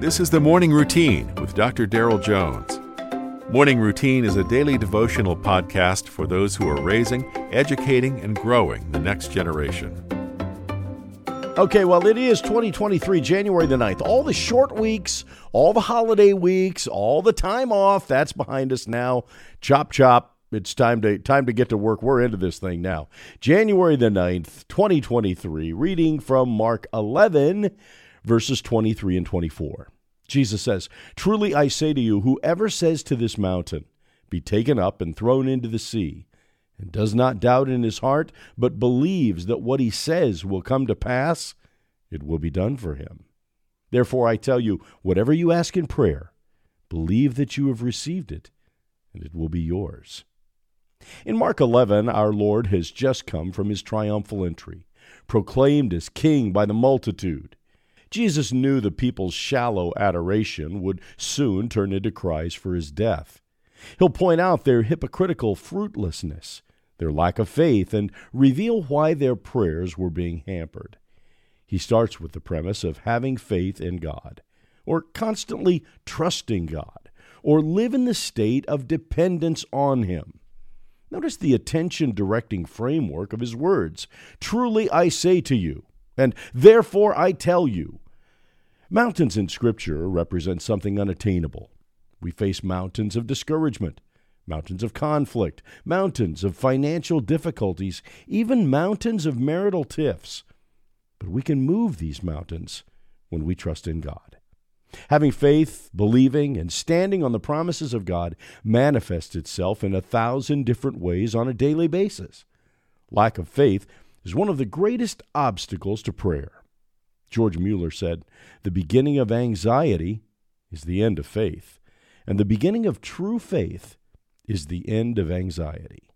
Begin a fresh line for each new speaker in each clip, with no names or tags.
This is the Morning Routine with Dr. Daryl Jones. Morning Routine is a daily devotional podcast for those who are raising, educating, and growing the next generation.
Okay, well, it is 2023, January the 9th. All the short weeks, all the holiday weeks, all the time off, that's behind us now. Chop, chop. It's time to time to get to work. We're into this thing now. January the 9th, 2023, reading from Mark 11, verses 23 and 24. Jesus says, Truly I say to you, whoever says to this mountain, Be taken up and thrown into the sea, and does not doubt in his heart, but believes that what he says will come to pass, it will be done for him. Therefore I tell you, whatever you ask in prayer, believe that you have received it, and it will be yours. In Mark 11, our Lord has just come from his triumphal entry, proclaimed as king by the multitude. Jesus knew the people's shallow adoration would soon turn into cries for his death. He'll point out their hypocritical fruitlessness, their lack of faith, and reveal why their prayers were being hampered. He starts with the premise of having faith in God, or constantly trusting God, or live in the state of dependence on Him. Notice the attention directing framework of his words. Truly I say to you, and therefore I tell you. Mountains in Scripture represent something unattainable. We face mountains of discouragement, mountains of conflict, mountains of financial difficulties, even mountains of marital tiffs. But we can move these mountains when we trust in God. Having faith, believing, and standing on the promises of God manifests itself in a thousand different ways on a daily basis. Lack of faith is one of the greatest obstacles to prayer. George Mueller said, The beginning of anxiety is the end of faith, and the beginning of true faith is the end of anxiety.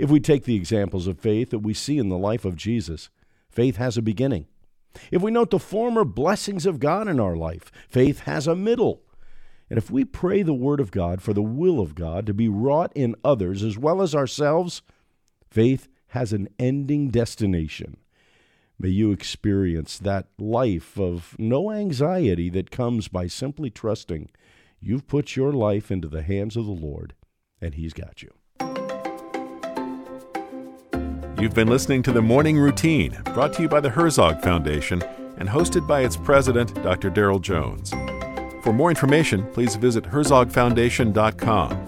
If we take the examples of faith that we see in the life of Jesus, faith has a beginning. If we note the former blessings of God in our life, faith has a middle. And if we pray the Word of God for the will of God to be wrought in others as well as ourselves, faith has an ending destination. May you experience that life of no anxiety that comes by simply trusting you've put your life into the hands of the Lord and He's got you.
You've been listening to the Morning Routine, brought to you by the Herzog Foundation and hosted by its president, Dr. Daryl Jones. For more information, please visit herzogfoundation.com.